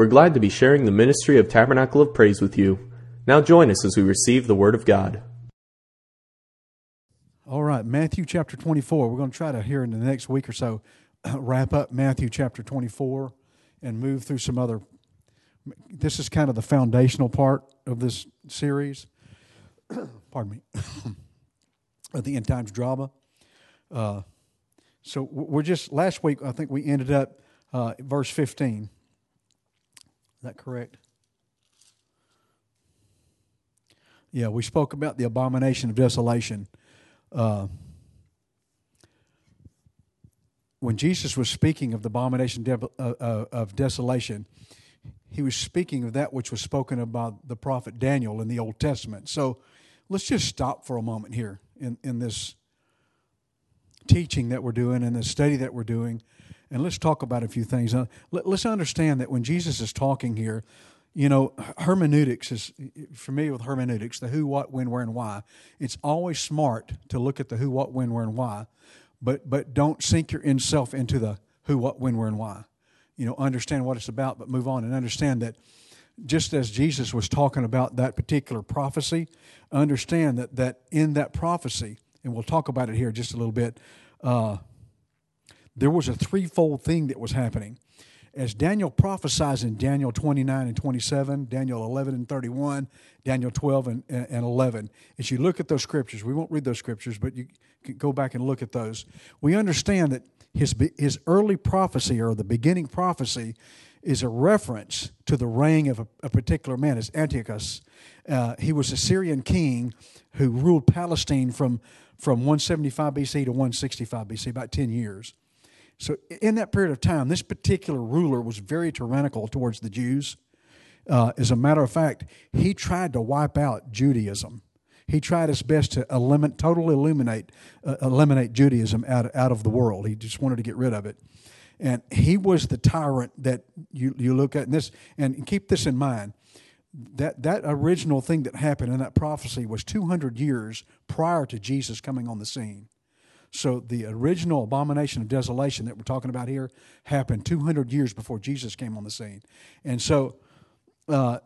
We're glad to be sharing the ministry of Tabernacle of Praise with you. Now join us as we receive the Word of God. All right, Matthew chapter 24. We're going to try to, here in the next week or so, wrap up Matthew chapter 24 and move through some other. This is kind of the foundational part of this series. Pardon me. of the end times drama. Uh, so we're just, last week, I think we ended up uh, verse 15. Is that correct? Yeah, we spoke about the abomination of desolation. Uh, when Jesus was speaking of the abomination of desolation, he was speaking of that which was spoken about the prophet Daniel in the Old Testament. So let's just stop for a moment here in, in this teaching that we're doing and the study that we're doing, and let's talk about a few things. Let, us understand that when Jesus is talking here, you know, hermeneutics is familiar with hermeneutics, the who, what, when, where, and why. It's always smart to look at the who, what, when, where, and why, but but don't sink your in self into the who, what, when, where, and why. You know, understand what it's about, but move on and understand that just as Jesus was talking about that particular prophecy, understand that that in that prophecy, and we'll talk about it here just a little bit, uh, there was a threefold thing that was happening as Daniel prophesies in Daniel 29 and 27, Daniel 11 and 31, Daniel 12 and, and 11, as you look at those scriptures, we won't read those scriptures, but you can go back and look at those. We understand that his, his early prophecy or the beginning prophecy is a reference to the reign of a, a particular man, as Antiochus. Uh, he was a Syrian king who ruled Palestine from, from 175 BC to 165 BC, about 10 years. So, in that period of time, this particular ruler was very tyrannical towards the Jews. Uh, as a matter of fact, he tried to wipe out Judaism. He tried his best to eliminate, totally eliminate, uh, eliminate Judaism out, out of the world. He just wanted to get rid of it. And he was the tyrant that you, you look at. And, this, and keep this in mind that, that original thing that happened in that prophecy was 200 years prior to Jesus coming on the scene. So the original abomination of desolation that we're talking about here happened 200 years before Jesus came on the scene. And so uh,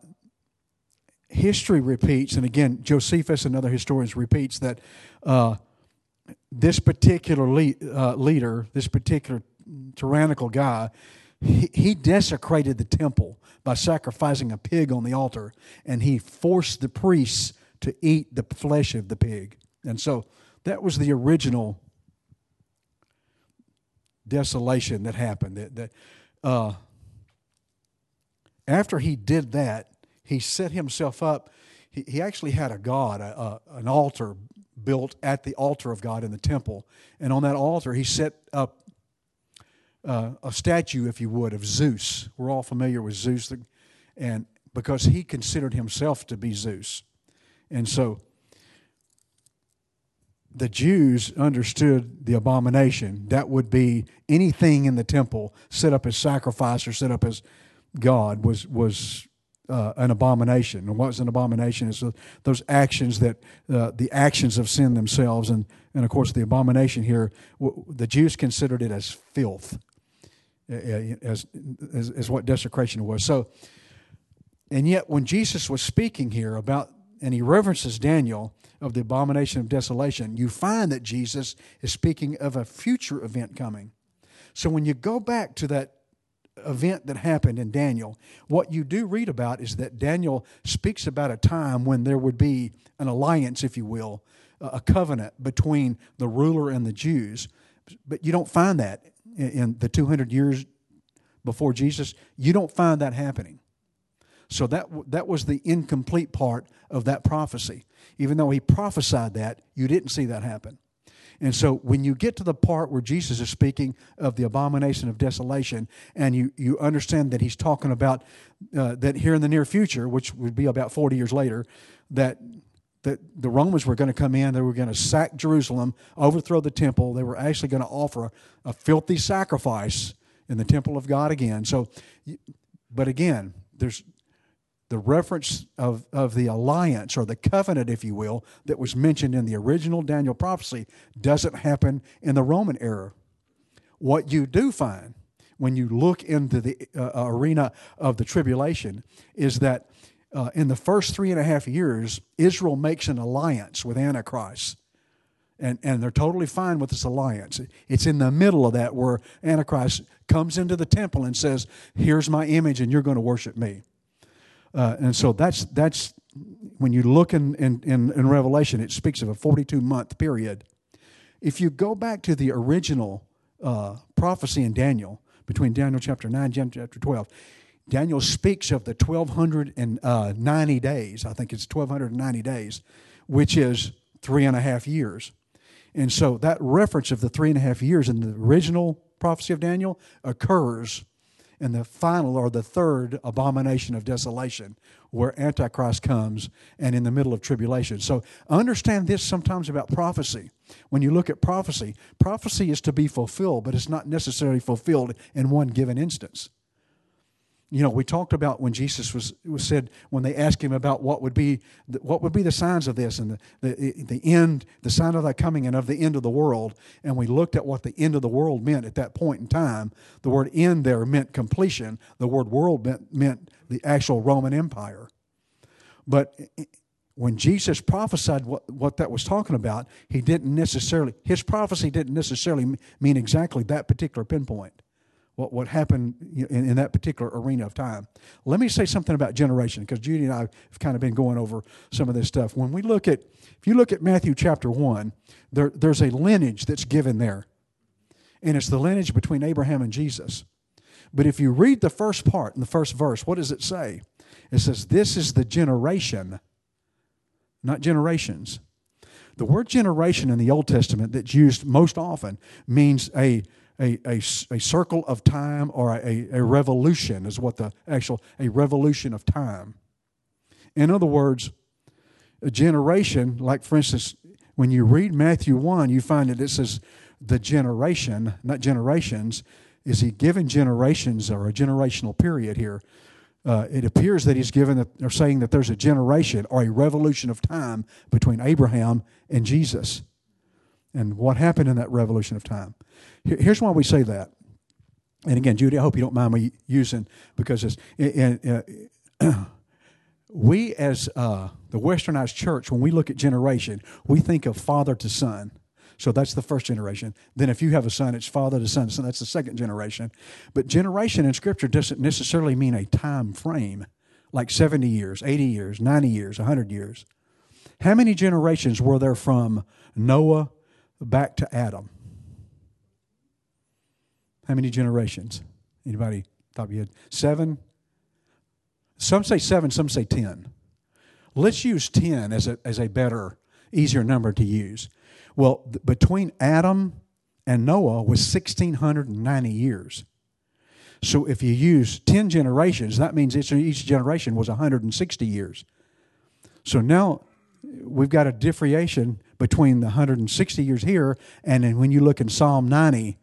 history repeats, and again, Josephus and other historians repeats that uh, this particular le- uh, leader, this particular tyrannical guy, he, he desecrated the temple by sacrificing a pig on the altar, and he forced the priests to eat the flesh of the pig. And so that was the original desolation that happened. That, that uh, after he did that, he set himself up. He, he actually had a god, a, a, an altar built at the altar of God in the temple, and on that altar he set up uh, a statue, if you would, of Zeus. We're all familiar with Zeus, and because he considered himself to be Zeus, and so the Jews understood the abomination. That would be anything in the temple set up as sacrifice or set up as God was was uh, an abomination. And what's an abomination is those actions that uh, the actions of sin themselves, and and of course the abomination here, the Jews considered it as filth, as as, as what desecration was. So, and yet when Jesus was speaking here about, and he references Daniel of the abomination of desolation, you find that Jesus is speaking of a future event coming. So when you go back to that event that happened in Daniel, what you do read about is that Daniel speaks about a time when there would be an alliance, if you will, a covenant between the ruler and the Jews. But you don't find that in the 200 years before Jesus. You don't find that happening. So that, that was the incomplete part of that prophecy. Even though he prophesied that, you didn't see that happen. And so when you get to the part where Jesus is speaking of the abomination of desolation, and you, you understand that he's talking about uh, that here in the near future, which would be about 40 years later, that, that the Romans were going to come in, they were going to sack Jerusalem, overthrow the temple, they were actually going to offer a, a filthy sacrifice in the temple of God again. So, but again, there's the reference of, of the alliance or the covenant, if you will, that was mentioned in the original Daniel prophecy doesn't happen in the Roman era. What you do find, when you look into the uh, arena of the tribulation is that uh, in the first three and a half years, Israel makes an alliance with Antichrist. And, and they're totally fine with this alliance. It's in the middle of that where Antichrist comes into the temple and says, Here's my image, and you're going to worship me. Uh, and so that's, that's when you look in, in, in, in Revelation, it speaks of a 42 month period. If you go back to the original uh, prophecy in Daniel, between Daniel chapter 9 and chapter 12, Daniel speaks of the 1290 days. I think it's 1290 days, which is three and a half years. And so that reference of the three and a half years in the original prophecy of Daniel occurs in the final or the third abomination of desolation, where Antichrist comes and in the middle of tribulation. So understand this sometimes about prophecy. When you look at prophecy, prophecy is to be fulfilled, but it's not necessarily fulfilled in one given instance. You know, we talked about when Jesus was, was said when they asked him about what would be the, what would be the signs of this and the, the the end, the sign of thy coming and of the end of the world, and we looked at what the end of the world meant at that point in time. The word "end" there meant completion. The word "world" meant, meant the actual Roman Empire. But when Jesus prophesied what, what that was talking about, he didn't necessarily his prophecy didn't necessarily mean exactly that particular pinpoint what, what happened in, in that particular arena of time. Let me say something about generation, because Judy and I have kind of been going over some of this stuff. When we look at, if you look at Matthew chapter 1, there, there's a lineage that's given there. And it's the lineage between Abraham and Jesus. But if you read the first part in the first verse, what does it say? It says, This is the generation, not generations. The word generation in the Old Testament that's used most often means a a, a, a circle of time or a, a revolution is what the actual a revolution of time. In other words a generation like for instance when you read matthew 1 you find that it says the generation not generations is he given generations or a generational period here? Uh, it appears that he's given or saying that there's a generation or a revolution of time between abraham and jesus and what happened in that revolution of time Here's why we say that. And again, Judy, I hope you don't mind me using because it's, in, uh, we as uh, the Westernized church, when we look at generation, we think of father to son. So that's the first generation. Then if you have a son, it's father to son. So that's the second generation. But generation in Scripture doesn't necessarily mean a time frame, like 70 years, 80 years, 90 years, 100 years. How many generations were there from Noah back to Adam? How many generations? Anybody of your head? Seven? Some say seven, some say ten. Let's use ten as a, as a better, easier number to use. Well, th- between Adam and Noah was 1,690 years. So if you use 10 generations, that means each generation was 160 years. So now we've got a differentiation between the 160 years here and then when you look in Psalm 90,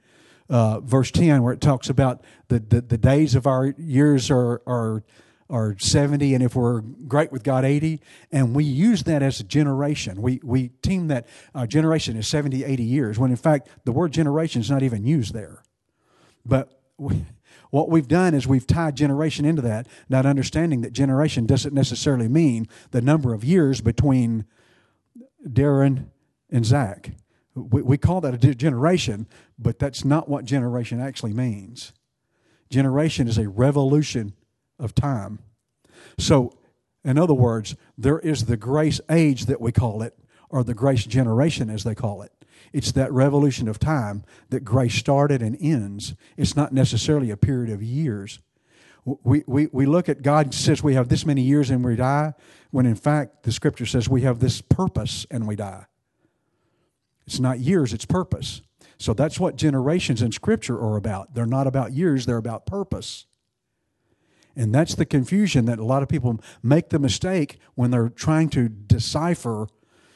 uh, verse 10 where it talks about the, the, the days of our years are, are, are 70 and if we're great with God 80 and we use that as a generation. We, we team that uh, generation is 70 80 years when in fact the word generation is not even used there. But we, what we've done is we've tied generation into that not understanding that generation doesn't necessarily mean the number of years between darren and zach we, we call that a generation, but that's not what generation actually means. Generation is a revolution of time. So, in other words, there is the grace age that we call it, or the grace generation as they call it. It's that revolution of time that grace started and ends. It's not necessarily a period of years. We, we, we look at God says we have this many years and we die, when in fact the scripture says we have this purpose and we die. It's not years, it's purpose. So that's what generations in Scripture are about. They're not about years, they're about purpose. And that's the confusion that a lot of people make the mistake when they're trying to decipher.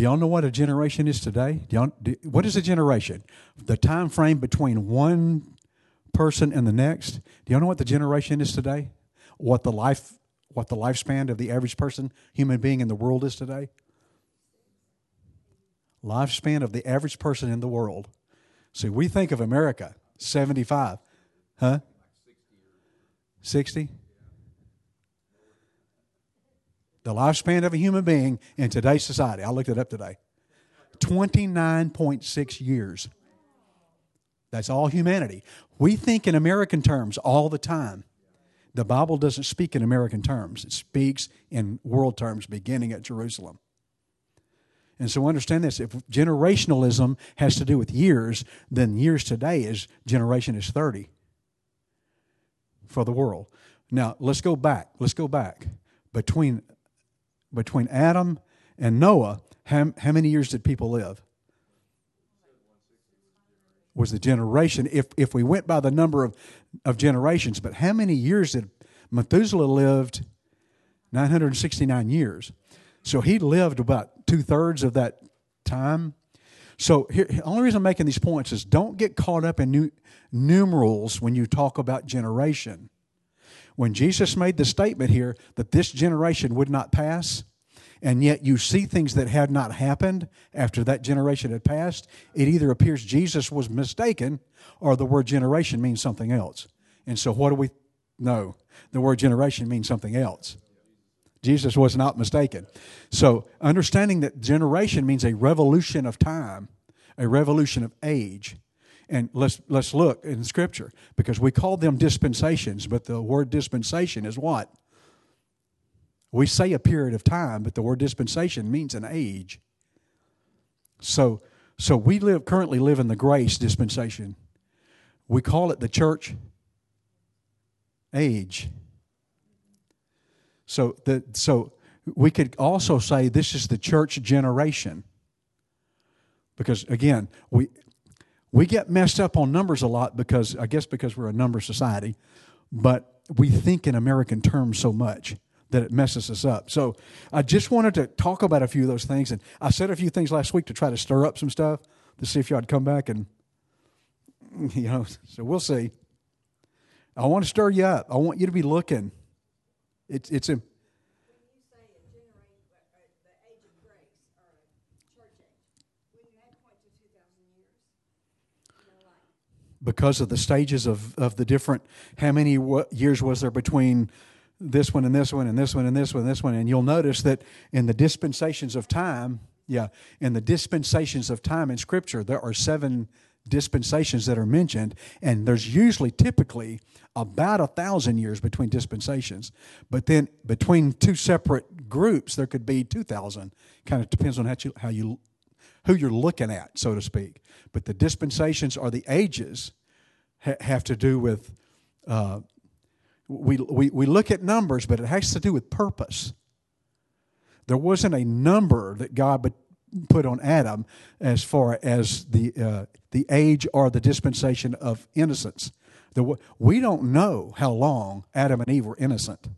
Do y'all know what a generation is today? Do y'all, do, what is a generation? The time frame between one person and the next. Do y'all know what the generation is today? What the life what the lifespan of the average person, human being in the world is today? Lifespan of the average person in the world. See, we think of America, 75. Huh? 60? The lifespan of a human being in today's society, I looked it up today, 29.6 years. That's all humanity. We think in American terms all the time. The Bible doesn't speak in American terms, it speaks in world terms, beginning at Jerusalem. And so understand this if generationalism has to do with years, then years today is generation is 30 for the world. Now, let's go back. Let's go back. Between between Adam and Noah, how, how many years did people live? Was the generation, if, if we went by the number of, of generations, but how many years did Methuselah lived? 969 years. So he lived about two thirds of that time. So here, the only reason I'm making these points is don't get caught up in new, numerals when you talk about generation. When Jesus made the statement here that this generation would not pass, and yet you see things that had not happened after that generation had passed, it either appears Jesus was mistaken or the word generation means something else. And so, what do we know? The word generation means something else. Jesus was not mistaken. So, understanding that generation means a revolution of time, a revolution of age. And let's let's look in scripture because we call them dispensations, but the word dispensation is what? We say a period of time, but the word dispensation means an age. So so we live currently live in the grace dispensation. We call it the church age. So the so we could also say this is the church generation. Because again, we we get messed up on numbers a lot because I guess because we're a number society, but we think in American terms so much that it messes us up. So I just wanted to talk about a few of those things, and I said a few things last week to try to stir up some stuff to see if y'all would come back and you know. So we'll see. I want to stir you up. I want you to be looking. It's it's because of the stages of, of the different how many years was there between this one and this one and this one and this one and this one and you'll notice that in the dispensations of time yeah in the dispensations of time in scripture there are seven dispensations that are mentioned, and there's usually typically about a thousand years between dispensations. But then between two separate groups, there could be two thousand. Kind of depends on how you, how you who you're looking at, so to speak. But the dispensations or the ages ha- have to do with. Uh, we, we, we look at numbers, but it has to do with purpose. There wasn't a number that God put on Adam as far as the uh, the age or the dispensation of innocence. The, we don't know how long Adam and Eve were innocent.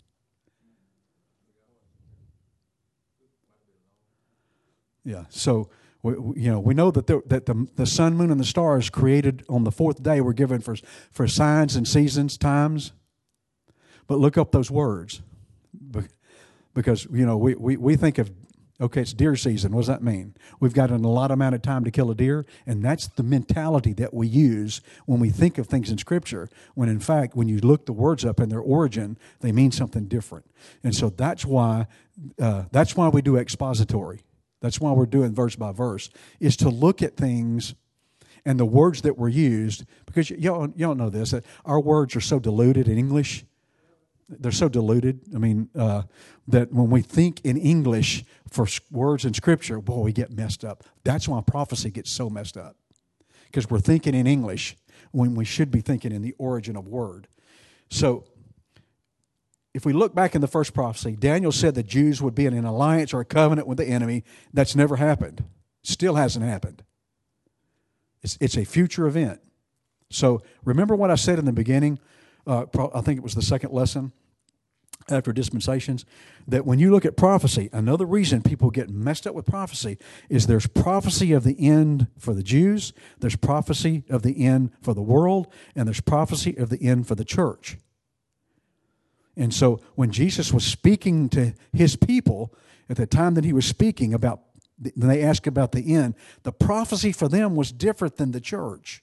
Yeah, so we, you know we know that the, that the the sun, moon, and the stars created on the fourth day were given for for signs and seasons, times. But look up those words, because you know we, we, we think of Okay, it's deer season. What does that mean? We've got an allotted amount of time to kill a deer, and that's the mentality that we use when we think of things in Scripture. When in fact, when you look the words up in their origin, they mean something different. And so that's why uh, that's why we do expository. That's why we're doing verse by verse is to look at things and the words that were used because y'all, y'all know this that our words are so diluted in English they're so diluted. I mean, uh, that when we think in English for words in Scripture, boy, we get messed up. That's why prophecy gets so messed up because we're thinking in English when we should be thinking in the origin of word. So, if we look back in the first prophecy, Daniel said the Jews would be in an alliance or a covenant with the enemy. That's never happened. Still hasn't happened. It's, it's a future event. So remember what I said in the beginning? Uh, I think it was the second lesson after dispensations that when you look at prophecy, another reason people get messed up with prophecy is there's prophecy of the end for the Jews, there's prophecy of the end for the world, and there's prophecy of the end for the church. And so when Jesus was speaking to his people, at the time that he was speaking about, they asked about the end, the prophecy for them was different than the church.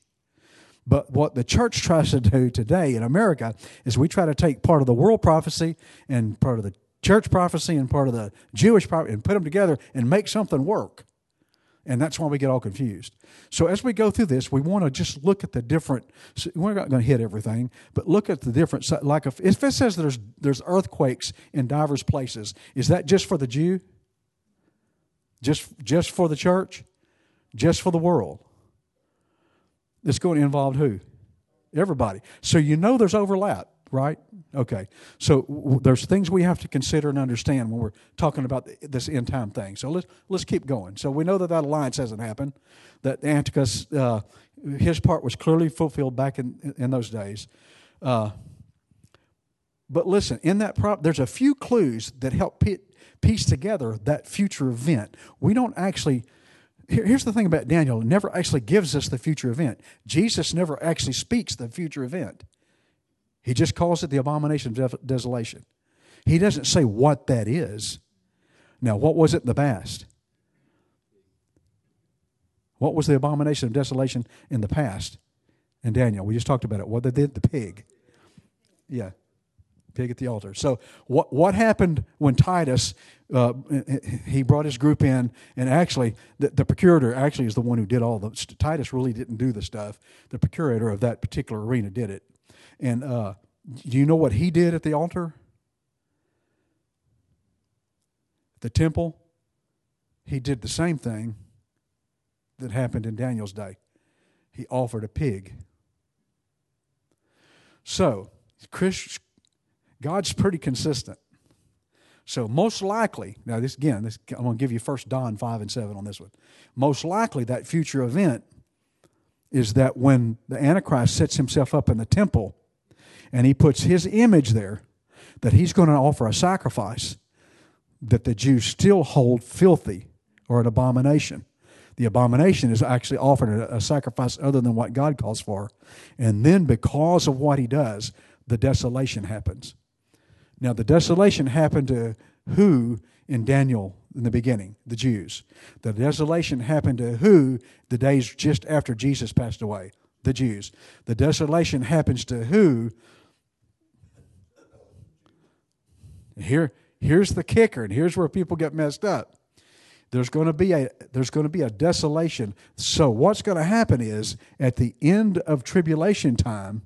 But what the church tries to do today in America is we try to take part of the world prophecy and part of the church prophecy and part of the Jewish prophecy and put them together and make something work. And that's why we get all confused. So as we go through this, we want to just look at the different. We're not going to hit everything, but look at the different. Like if, if it says there's there's earthquakes in diverse places, is that just for the Jew? Just just for the church? Just for the world? It's going to involve who? Everybody. So you know there's overlap, right? Okay. So w- there's things we have to consider and understand when we're talking about this end time thing. So let's let's keep going. So we know that that alliance hasn't happened. That Antiochus, uh, his part was clearly fulfilled back in in those days. Uh, but listen, in that prop, there's a few clues that help piece together that future event. We don't actually here's the thing about Daniel, it never actually gives us the future event. Jesus never actually speaks the future event. He just calls it the abomination of desolation. He doesn't say what that is. Now, what was it in the past? What was the abomination of desolation in the past? In Daniel, we just talked about it. What they did, the pig. Yeah pig at the altar. So what what happened when Titus uh, he brought his group in, and actually the, the, procurator actually is the one who did all the. Titus really didn't do the stuff. The procurator of that particular arena did it. And uh, do you know what he did at the altar? The temple. He did the same thing that happened in Daniel's day. He offered a pig. So, Chris, God's pretty consistent. So most likely, now this again, this, I'm going to give you First Don five and seven on this one. Most likely, that future event is that when the Antichrist sets himself up in the temple, and he puts his image there, that he's going to offer a sacrifice that the Jews still hold filthy or an abomination. The abomination is actually offering a, a sacrifice other than what God calls for, and then because of what he does, the desolation happens. Now, the desolation happened to who in Daniel in the beginning? The Jews. The desolation happened to who the days just after Jesus passed away? The Jews. The desolation happens to who? Here, here's the kicker, and here's where people get messed up. There's going to be a there's going to be a desolation. So what's going to happen is at the end of tribulation time,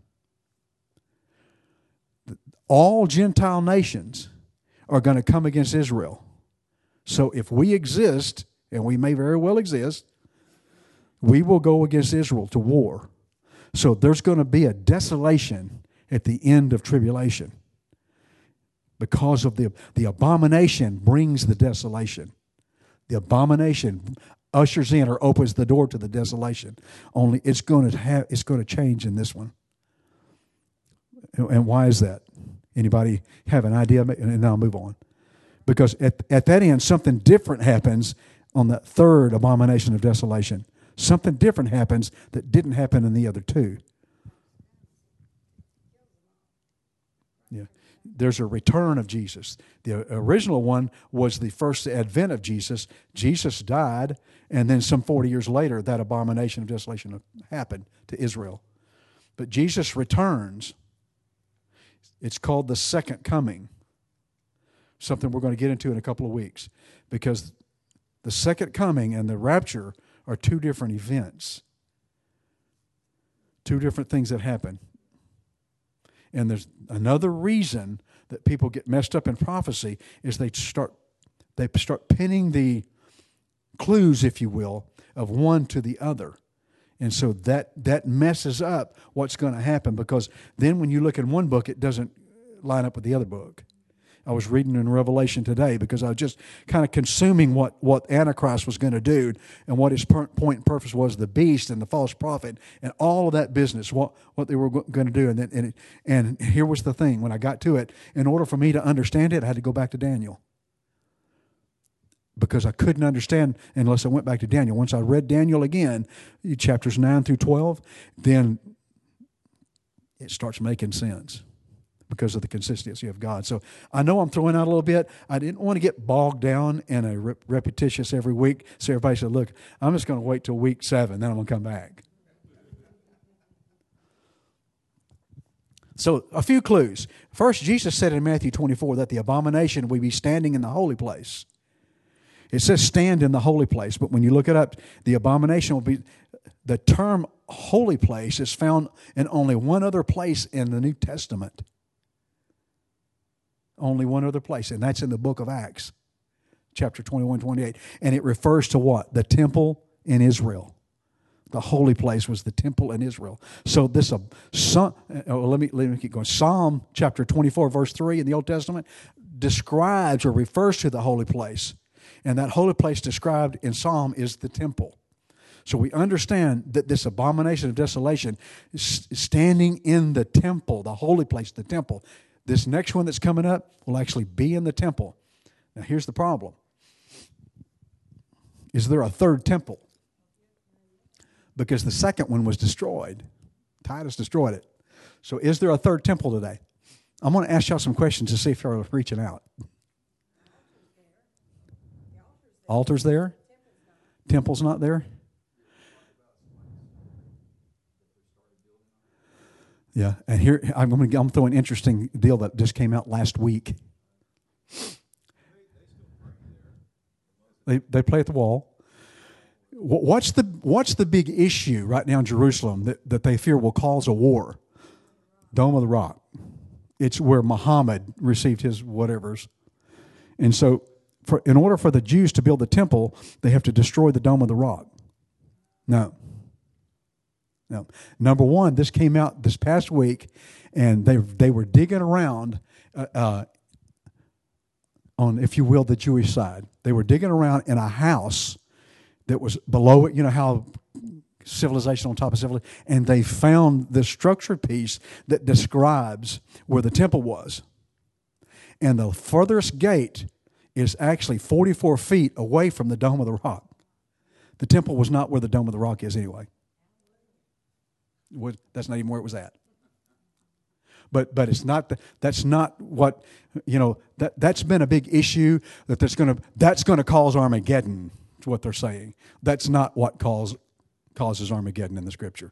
all Gentile nations are going to come against Israel. So if we exist, and we may very well exist, we will go against Israel to war. So there's going to be a desolation at the end of tribulation because of the, the abomination brings the desolation. The abomination ushers in or opens the door to the desolation. Only it's going to have it's going to change in this one. And why is that? Anybody have an idea? And now I'll move on. Because at, at that end, something different happens on the third abomination of desolation. Something different happens that didn't happen in the other two. Yeah. There's a return of Jesus. The original one was the first advent of Jesus. Jesus died, and then some 40 years later, that abomination of desolation happened to Israel. But Jesus returns it's called the second coming. Something we're going to get into in a couple of weeks. Because the second coming and the rapture are two different events, two different things that happen. And there's another reason that people get messed up in prophecy is they start they start pinning the clues, if you will, of one to the other. And so that that messes up what's going to happen because then when you look in one book, it doesn't line up with the other book. I was reading in Revelation today because I was just kind of consuming what, what Antichrist was going to do and what his point and purpose was the beast and the false prophet and all of that business, what, what they were going to do. And, then, and, it, and here was the thing when I got to it, in order for me to understand it, I had to go back to Daniel because I couldn't understand unless I went back to Daniel. Once I read Daniel again, chapters 9 through 12, then it starts making sense because of the consistency of God. So I know I'm throwing out a little bit. I didn't want to get bogged down in a rep- repetitious every week. So everybody said, look, I'm just going to wait till week seven, then I'm going to come back. So, a few clues. First, Jesus said in Matthew 24 that the abomination will be standing in the holy place. It says stand in the holy place, but when you look it up, the abomination will be the term holy place is found in only one other place in the New Testament. Only one other place, and that's in the book of Acts, chapter 21, 28. And it refers to what? The temple in Israel. The holy place was the temple in Israel. So this, uh, uh, let, me, let me keep going. Psalm chapter 24, verse 3 in the Old Testament describes or refers to the holy place. And that holy place described in Psalm is the temple. So we understand that this abomination of desolation is standing in the temple, the holy place, the temple. This next one that's coming up will actually be in the temple. Now, here's the problem Is there a third temple? Because the second one was destroyed. Titus destroyed it. So, is there a third temple today? I'm going to ask y'all some questions to see if y'all are reaching out. Altar's there? Temple's not there? Yeah, and here I'm going to I'm throwing an interesting deal that just came out last week. They they play at the wall. What's the what's the big issue right now in Jerusalem that, that they fear will cause a war? Dome of the Rock. It's where Muhammad received his whatevers, and so for, in order for the Jews to build the temple, they have to destroy the Dome of the Rock. No, number one, this came out this past week, and they they were digging around uh, uh, on, if you will, the Jewish side. They were digging around in a house that was below it. You know how civilization on top of civilization, and they found the structured piece that describes where the temple was. And the furthest gate is actually 44 feet away from the Dome of the Rock. The temple was not where the Dome of the Rock is anyway that's not even where it was at. But but it's not the, that's not what you know that that's been a big issue that that's going to that's going to cause Armageddon. Is what they're saying. That's not what cause, causes Armageddon in the scripture.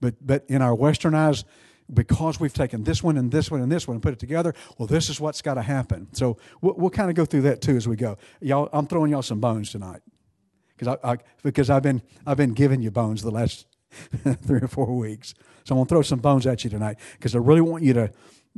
But but in our Western eyes, because we've taken this one and this one and this one and put it together, well, this is what's got to happen. So we'll, we'll kind of go through that too as we go. Y'all, I'm throwing y'all some bones tonight because I, I, because I've been I've been giving you bones the last three or four weeks. So I'm going to throw some bones at you tonight because I really want you to.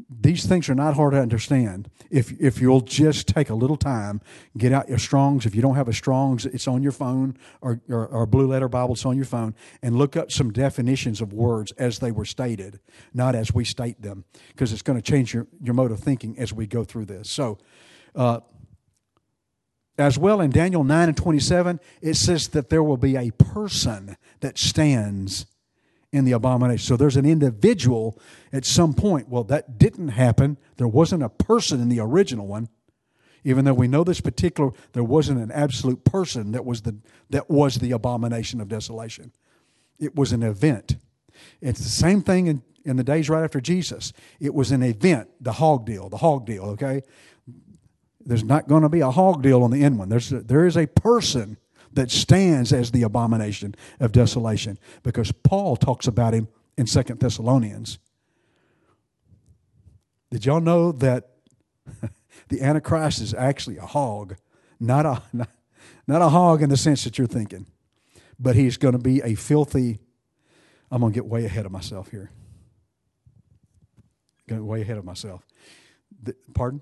These things are not hard to understand. If if you'll just take a little time, get out your Strong's. If you don't have a Strong's, it's on your phone or, or, or Blue Letter Bible. It's on your phone, and look up some definitions of words as they were stated, not as we state them, because it's going to change your your mode of thinking as we go through this. So. Uh, as well in Daniel 9 and 27, it says that there will be a person that stands in the abomination. So there's an individual at some point. Well, that didn't happen. There wasn't a person in the original one. Even though we know this particular, there wasn't an absolute person that was the that was the abomination of desolation. It was an event. It's the same thing in, in the days right after Jesus. It was an event, the hog deal, the hog deal, okay? There's not going to be a hog deal on the end one. There's a, there is a person that stands as the abomination of desolation because Paul talks about him in Second Thessalonians. Did y'all know that the Antichrist is actually a hog? Not a, not, not a hog in the sense that you're thinking, but he's going to be a filthy. I'm going to get way ahead of myself here. Get way ahead of myself. The, pardon?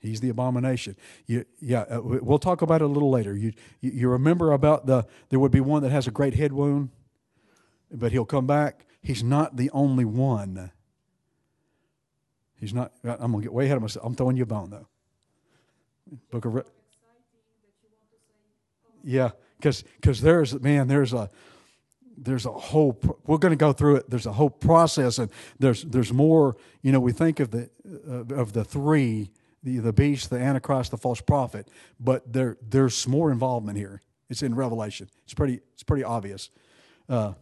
He's the abomination. You, yeah, uh, we'll talk about it a little later. You, you remember about the there would be one that has a great head wound, but he'll come back. He's not the only one. He's not. I'm gonna get way ahead of myself. I'm throwing you a bone though. Book of. Re- yeah, because because there's man, there's a there's a whole. We're going to go through it. There's a whole process, and there's there's more. You know, we think of the uh, of the three, the the beast, the antichrist, the false prophet, but there there's more involvement here. It's in Revelation. It's pretty it's pretty obvious. Uh,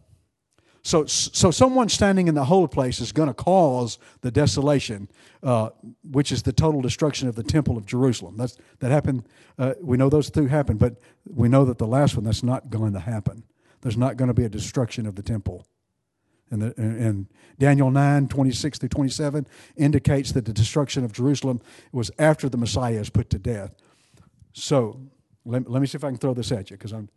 so, so someone standing in the holy place is going to cause the desolation, uh, which is the total destruction of the temple of Jerusalem. That's that happened. Uh, we know those two happened, but we know that the last one that's not going to happen. There's not going to be a destruction of the temple. And, the, and Daniel 9, 26 through 27 indicates that the destruction of Jerusalem was after the Messiah is put to death. So let, let me see if I can throw this at you because I'm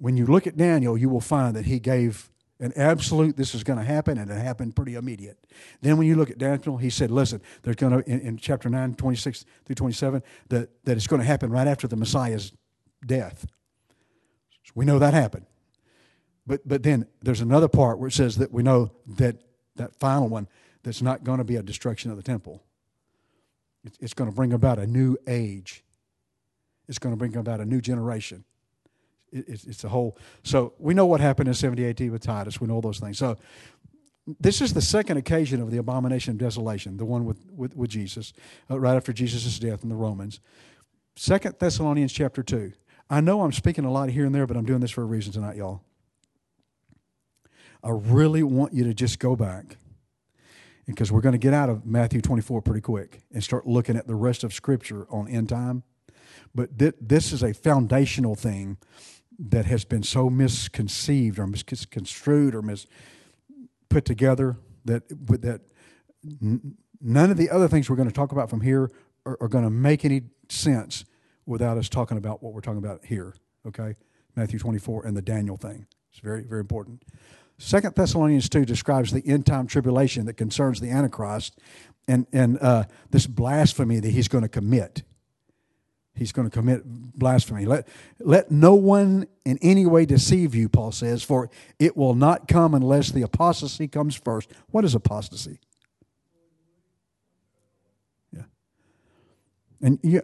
when you look at Daniel, you will find that he gave an absolute this is going to happen and it happened pretty immediate. Then when you look at daniel he said listen there's going to in, in, chapter 9 26 through 27 that, that it's going to happen right after the messiah's death. So we know that happened but but then there's another part where it says that we know that that final one that's not going to be a destruction of the temple it's, it's going to bring about a new age it's going to bring about a new generation it's, it's a whole. So we know what happened in 70 AD with Titus. We know all those things. So this is the second occasion of the abomination of desolation, the one with, with, with Jesus, uh, right after Jesus' death in the Romans. Second Thessalonians chapter 2. I know I'm speaking a lot here and there, but I'm doing this for a reason tonight, y'all. I really want you to just go back because we're going to get out of Matthew 24 pretty quick and start looking at the rest of Scripture on end time. But th- this is a foundational thing that has been so misconceived or misconstrued or mis put together that that none of the other things we're going to talk about from here are, are going to make any sense without us talking about what we're talking about here. Okay, Matthew 24 and the Daniel thing. It's very very important. Second Thessalonians 2 describes the end time tribulation that concerns the Antichrist and, and uh, this blasphemy that he's going to commit he's going to commit blasphemy. Let, let no one in any way deceive you, Paul says, for it will not come unless the apostasy comes first. What is apostasy? Yeah. And you,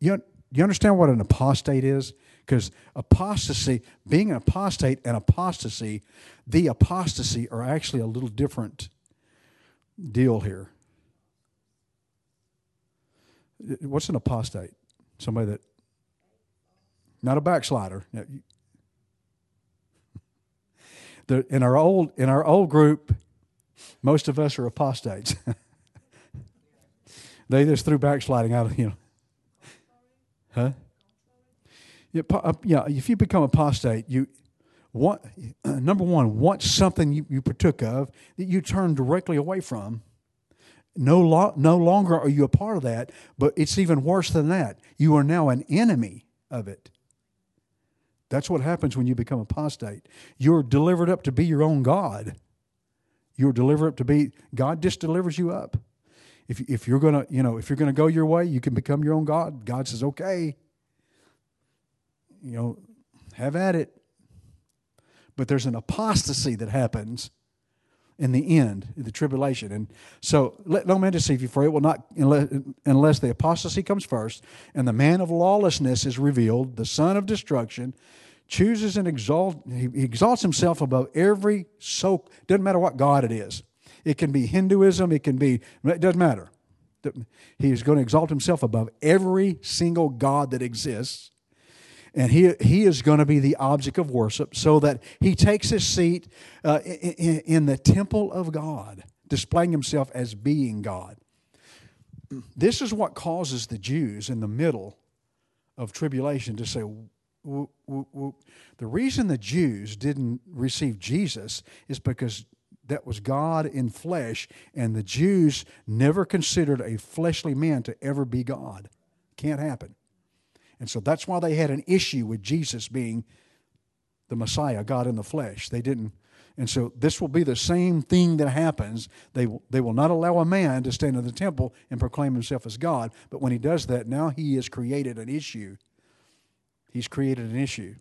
you, you understand what an apostate is? Because apostasy, being an apostate and apostasy, the apostasy are actually a little different deal here. What's an apostate? Somebody that, not a backslider. In our old in our old group, most of us are apostates. they just threw backsliding out of you know. Huh? Yeah, uh. If you become apostate, you uh, number one, once something you, you partook of that you turn directly away from, no, lo- no longer are you a part of that, but it's even worse than that. You are now an enemy of it. That's what happens when you become apostate. You're delivered up to be your own God. You're delivered up to be, God just delivers you up. If, if you're gonna, you know, if you're gonna go your way, you can become your own God. God says, okay, you know, have at it. But there's an apostasy that happens in the end, in the tribulation. And so let no man deceive you, for it will not, unless, unless the apostasy comes first, and the man of lawlessness is revealed, the son of destruction, chooses and exalt, he exalts himself above every so, doesn't matter what God it is. It can be Hinduism, it can be, it doesn't matter. He is going to exalt himself above every single God that exists and he, he is going to be the object of worship so that he takes his seat uh, in, in the temple of God, displaying himself as being God. This is what causes the Jews in the middle of tribulation to say, whoop, whoop, whoop. the reason the Jews didn't receive Jesus is because that was God in flesh, and the Jews never considered a fleshly man to ever be God. Can't happen. And so that's why they had an issue with Jesus being the Messiah, God in the flesh. They didn't. And so this will be the same thing that happens. They, they will not allow a man to stand in the temple and proclaim himself as God. But when he does that, now he has created an issue. He's created an issue.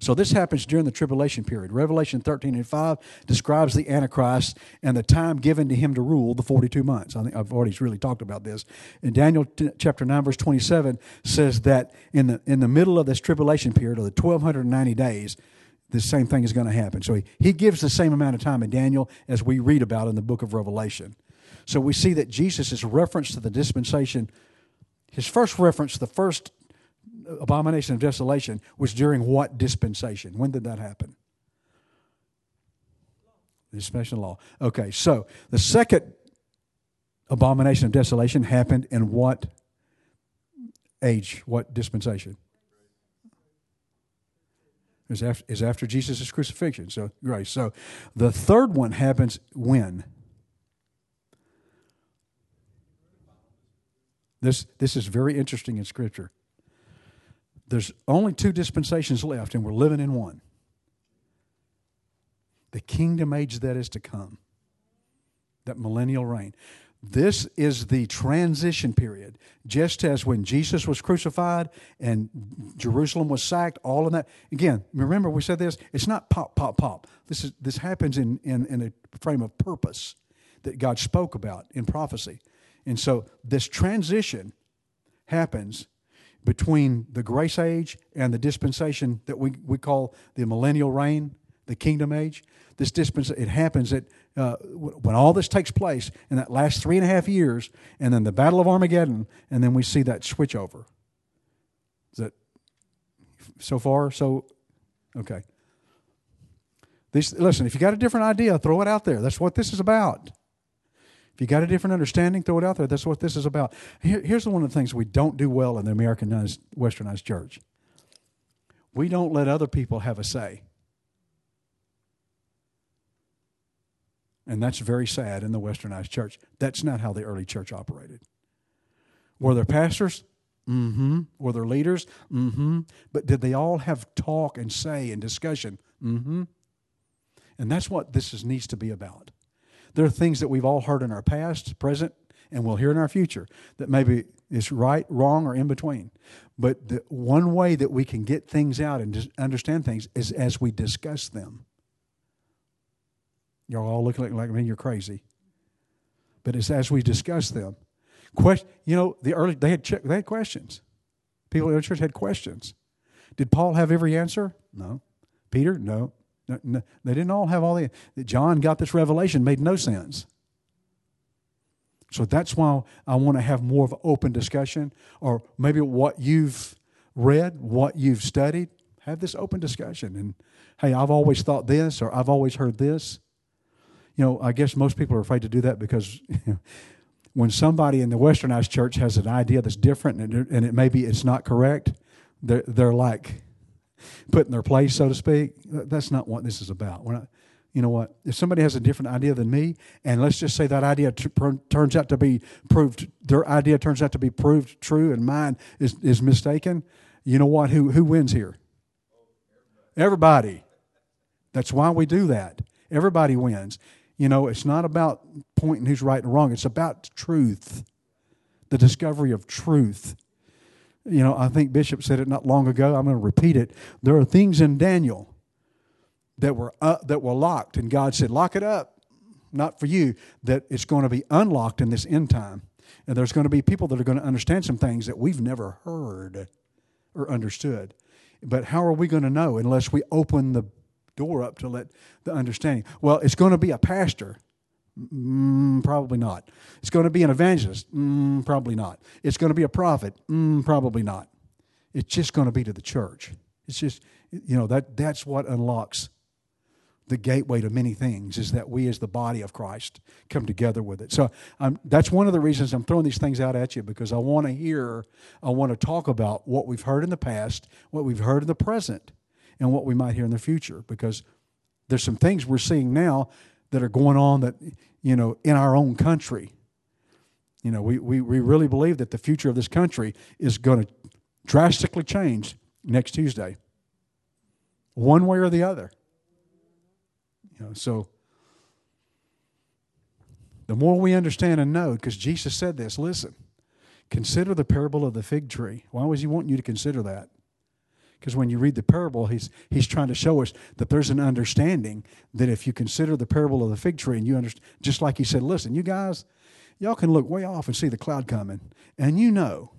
So this happens during the tribulation period. Revelation 13 and 5 describes the Antichrist and the time given to him to rule the 42 months. I think I've already really talked about this. And Daniel t- chapter 9 verse 27 says that in the in the middle of this tribulation period of the 1290 days the same thing is going to happen. So he, he gives the same amount of time in Daniel as we read about in the book of Revelation. So we see that Jesus' is reference to the dispensation, his first reference, the first abomination of desolation was during what dispensation? When did that happen? The Dispensation law. Okay, so the second abomination of desolation happened in what age? What dispensation? Is after, is after Jesus' crucifixion. So grace. So the third one happens when? This this is very interesting in Scripture there's only two dispensations left, and we're living in one the kingdom age that is to come, that millennial reign. This is the transition period. Just as when Jesus was crucified and Jerusalem was sacked, all of that. Again, remember we said this, it's not pop, pop, pop. This is this happens in, in, in a frame of purpose that God spoke about in prophecy. And so this transition happens between the grace age and the dispensation that we, we call the millennial reign, the kingdom age. This dispensation, it happens that uh, when all this takes place in that last three and a half years, and then the Battle of Armageddon, and then we see that switch over. Is that so far? So, okay. This, listen, if you got a different idea, throw it out there. That's what this is about. If you got a different understanding, throw it out there. That's what this is about. Here, here's one of the things we don't do well in the Americanized, westernized church we don't let other people have a say. And that's very sad in the westernized church. That's not how the early church operated. Were there pastors? Mm hmm. Were there leaders? Mm hmm. But did they all have talk and say and discussion? Mm hmm. And that's what this is, needs to be about. There are things that we've all heard in our past, present, and we'll hear in our future that maybe is right, wrong, or in between. But the one way that we can get things out and understand things is as we discuss them. You're all looking like, like I mean you're crazy. But it's as we discuss them. You know, the early they had they had questions. People in the church had questions. Did Paul have every answer? No. Peter? No. They didn't all have all the. John got this revelation, made no sense. So that's why I want to have more of an open discussion, or maybe what you've read, what you've studied, have this open discussion. And hey, I've always thought this, or I've always heard this. You know, I guess most people are afraid to do that because when somebody in the westernized church has an idea that's different and it, and it maybe it's not correct, they're, they're like, put in their place, so to speak. That's not what this is about. You know what? If somebody has a different idea than me, and let's just say that idea t- turns out to be proved, their idea turns out to be proved true, and mine is, is mistaken, you know what? Who, who wins here? Everybody. That's why we do that. Everybody wins. You know, it's not about pointing who's right and wrong, it's about truth, the discovery of truth. You know, I think Bishop said it not long ago. I'm going to repeat it. There are things in Daniel that were uh, that were locked, and God said, "Lock it up." Not for you. That it's going to be unlocked in this end time, and there's going to be people that are going to understand some things that we've never heard or understood. But how are we going to know unless we open the door up to let the understanding? Well, it's going to be a pastor Mm, probably not. It's going to be an evangelist? Mm, probably not. It's going to be a prophet? Mm, probably not. It's just going to be to the church. It's just, you know, that, that's what unlocks the gateway to many things is that we as the body of Christ come together with it. So um, that's one of the reasons I'm throwing these things out at you because I want to hear, I want to talk about what we've heard in the past, what we've heard in the present, and what we might hear in the future because there's some things we're seeing now that are going on that you know in our own country. You know we, we, we really believe that the future of this country is going to drastically change next tuesday. One way or the other. You know so the more we understand and know because jesus said this listen consider the parable of the fig tree. Why was he wanting you to consider that Because when you read the parable, he's, he's trying to show us that there's an understanding that if you consider the parable of the fig tree and you understand, just like he said, listen, you guys, y'all can look way off and see the cloud coming. And you know,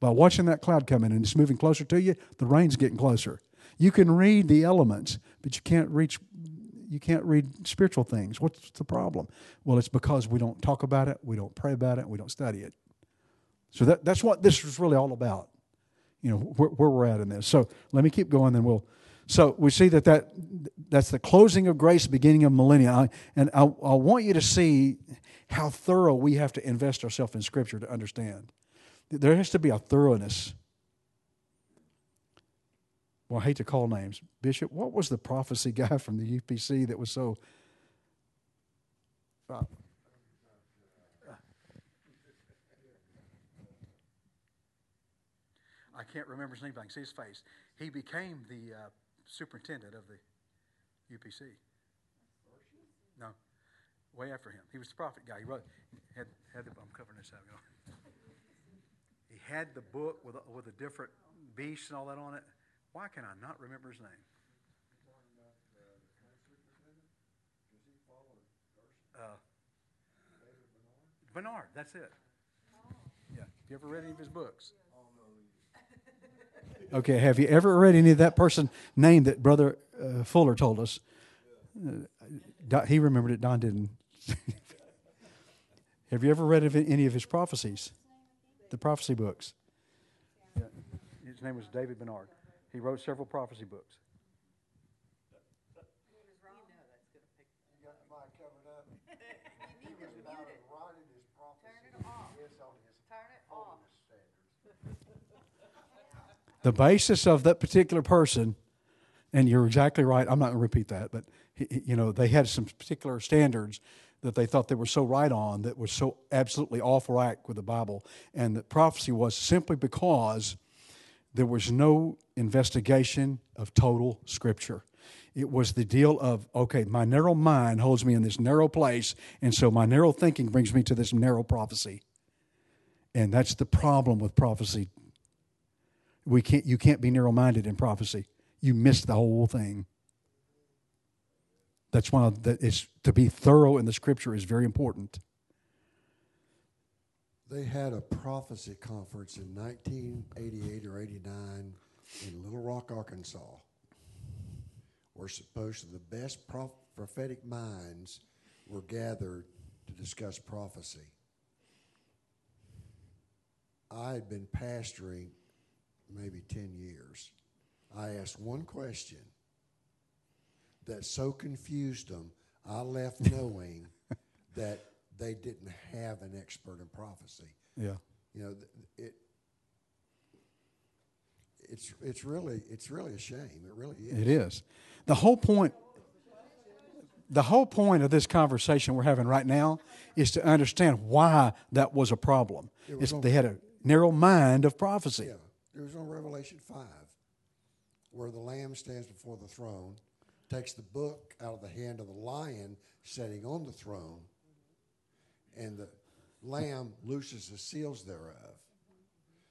by watching that cloud coming and it's moving closer to you, the rain's getting closer. You can read the elements, but you can't reach you can't read spiritual things. What's the problem? Well, it's because we don't talk about it, we don't pray about it, we don't study it. So that, that's what this is really all about you know where, where we're at in this. So let me keep going, then we'll. So we see that, that that's the closing of grace, beginning of millennia, and I, I want you to see how thorough we have to invest ourselves in Scripture to understand. There has to be a thoroughness. Well, I hate to call names. Bishop, what was the prophecy guy from the UPC that was so. Uh, I can't remember his name, but I can see his face. He became the uh, superintendent of the UPC. No, way after him. He was the prophet guy. He wrote, had, had the, I'm covering this up. He had the book with with a different beast and all that on it. Why can I not remember his name? Uh, Bernard, that's it. Yeah. Have you ever read any of his books? Okay, have you ever read any of that person name that Brother uh, Fuller told us? Uh, he remembered it, Don didn't. have you ever read of any of his prophecies? The prophecy books. Yeah. His name was David Bernard. He wrote several prophecy books. The basis of that particular person, and you're exactly right. I'm not going to repeat that, but you know they had some particular standards that they thought they were so right on that was so absolutely off rack with the Bible, and that prophecy was simply because there was no investigation of total Scripture. It was the deal of, okay, my narrow mind holds me in this narrow place, and so my narrow thinking brings me to this narrow prophecy. And that's the problem with prophecy we can't, you can't be narrow minded in prophecy. You miss the whole thing. That's why that is, to be thorough in the scripture is very important. They had a prophecy conference in 1988 or 89 in Little Rock, Arkansas, where supposed the best prophetic minds were gathered to discuss prophecy. I had been pastoring maybe 10 years, I asked one question that so confused them, I left knowing that they didn't have an expert in prophecy. Yeah. You know, it it's it's really it's really a shame. It really is. It is. The whole point the whole point of this conversation we're having right now is to understand why that was a problem. Was they had a narrow mind of prophecy. Yeah. Was on Revelation 5, where the Lamb stands before the throne, takes the book out of the hand of the lion sitting on the throne, and the Lamb looses the seals thereof.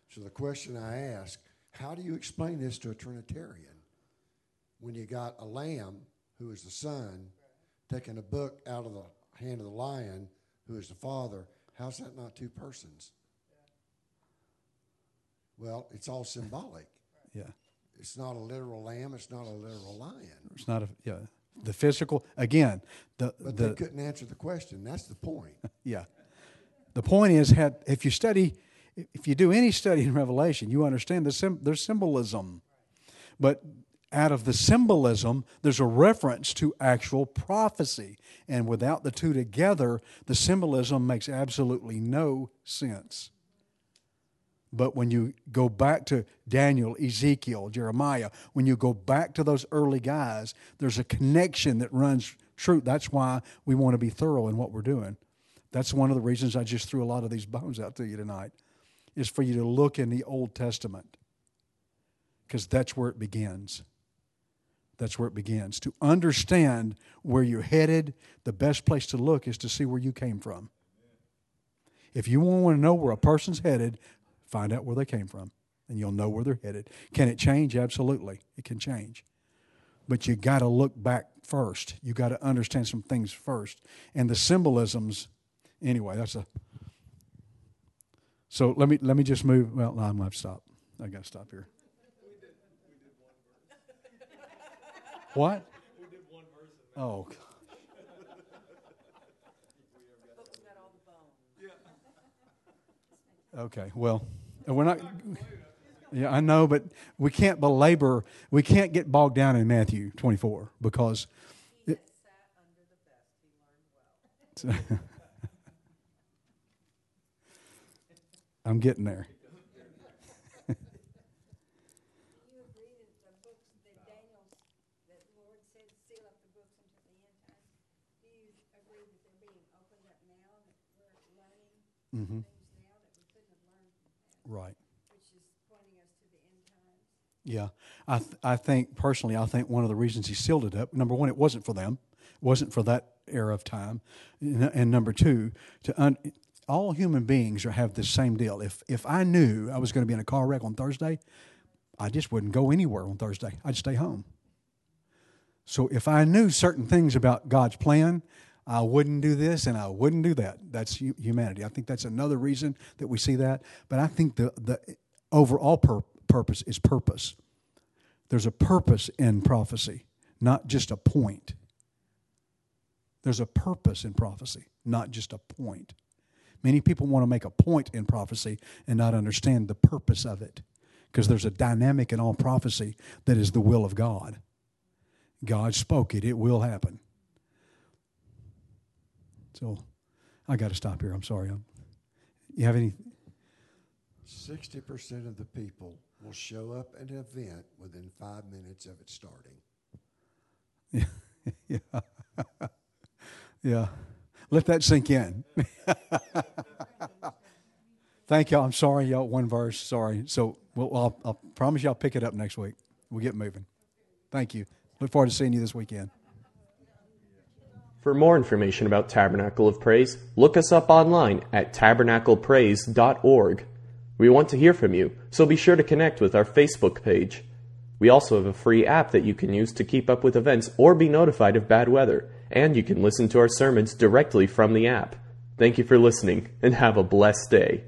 So the question I ask how do you explain this to a Trinitarian when you got a lamb who is the son taking a book out of the hand of the lion who is the father? How's that not two persons? Well, it's all symbolic. Yeah. It's not a literal lamb. It's not a literal lion. It's not a yeah. The physical again. The but the, they couldn't answer the question. That's the point. yeah. The point is, had if you study, if you do any study in Revelation, you understand the sim, there's symbolism, but out of the symbolism, there's a reference to actual prophecy, and without the two together, the symbolism makes absolutely no sense. But when you go back to Daniel, Ezekiel, Jeremiah, when you go back to those early guys, there's a connection that runs true. That's why we want to be thorough in what we're doing. That's one of the reasons I just threw a lot of these bones out to you tonight, is for you to look in the Old Testament, because that's where it begins. That's where it begins. To understand where you're headed, the best place to look is to see where you came from. If you want to know where a person's headed, find out where they came from. and you'll know where they're headed. Can it change? Absolutely, it can change. But you got to look back first. You got to understand some things first, and the symbolisms. Anyway, that's a. So let me let me just move. Well, no, I'm have to stop. I got to stop here. What? Oh. Okay, well, we're not. Yeah, I know, but we can't belabor. We can't get bogged down in Matthew 24 because. It, I'm getting there. Mm-hmm. Right. Yeah, I th- I think personally, I think one of the reasons he sealed it up. Number one, it wasn't for them, it wasn't for that era of time, and, and number two, to un- all human beings have this same deal. If if I knew I was going to be in a car wreck on Thursday, I just wouldn't go anywhere on Thursday. I'd stay home. So if I knew certain things about God's plan, I wouldn't do this and I wouldn't do that. That's humanity. I think that's another reason that we see that. But I think the, the overall pur- purpose is purpose. There's a purpose in prophecy, not just a point. There's a purpose in prophecy, not just a point. Many people want to make a point in prophecy and not understand the purpose of it because there's a dynamic in all prophecy that is the will of God. God spoke it, it will happen. So I got to stop here. I'm sorry. You have any? 60% of the people will show up at an event within five minutes of it starting. Yeah. yeah. yeah. Let that sink in. Thank y'all. I'm sorry, y'all. One verse. Sorry. So we'll, I'll, I'll promise you I'll pick it up next week. We'll get moving. Thank you. Look forward to seeing you this weekend. For more information about Tabernacle of Praise, look us up online at tabernaclepraise.org. We want to hear from you, so be sure to connect with our Facebook page. We also have a free app that you can use to keep up with events or be notified of bad weather, and you can listen to our sermons directly from the app. Thank you for listening, and have a blessed day.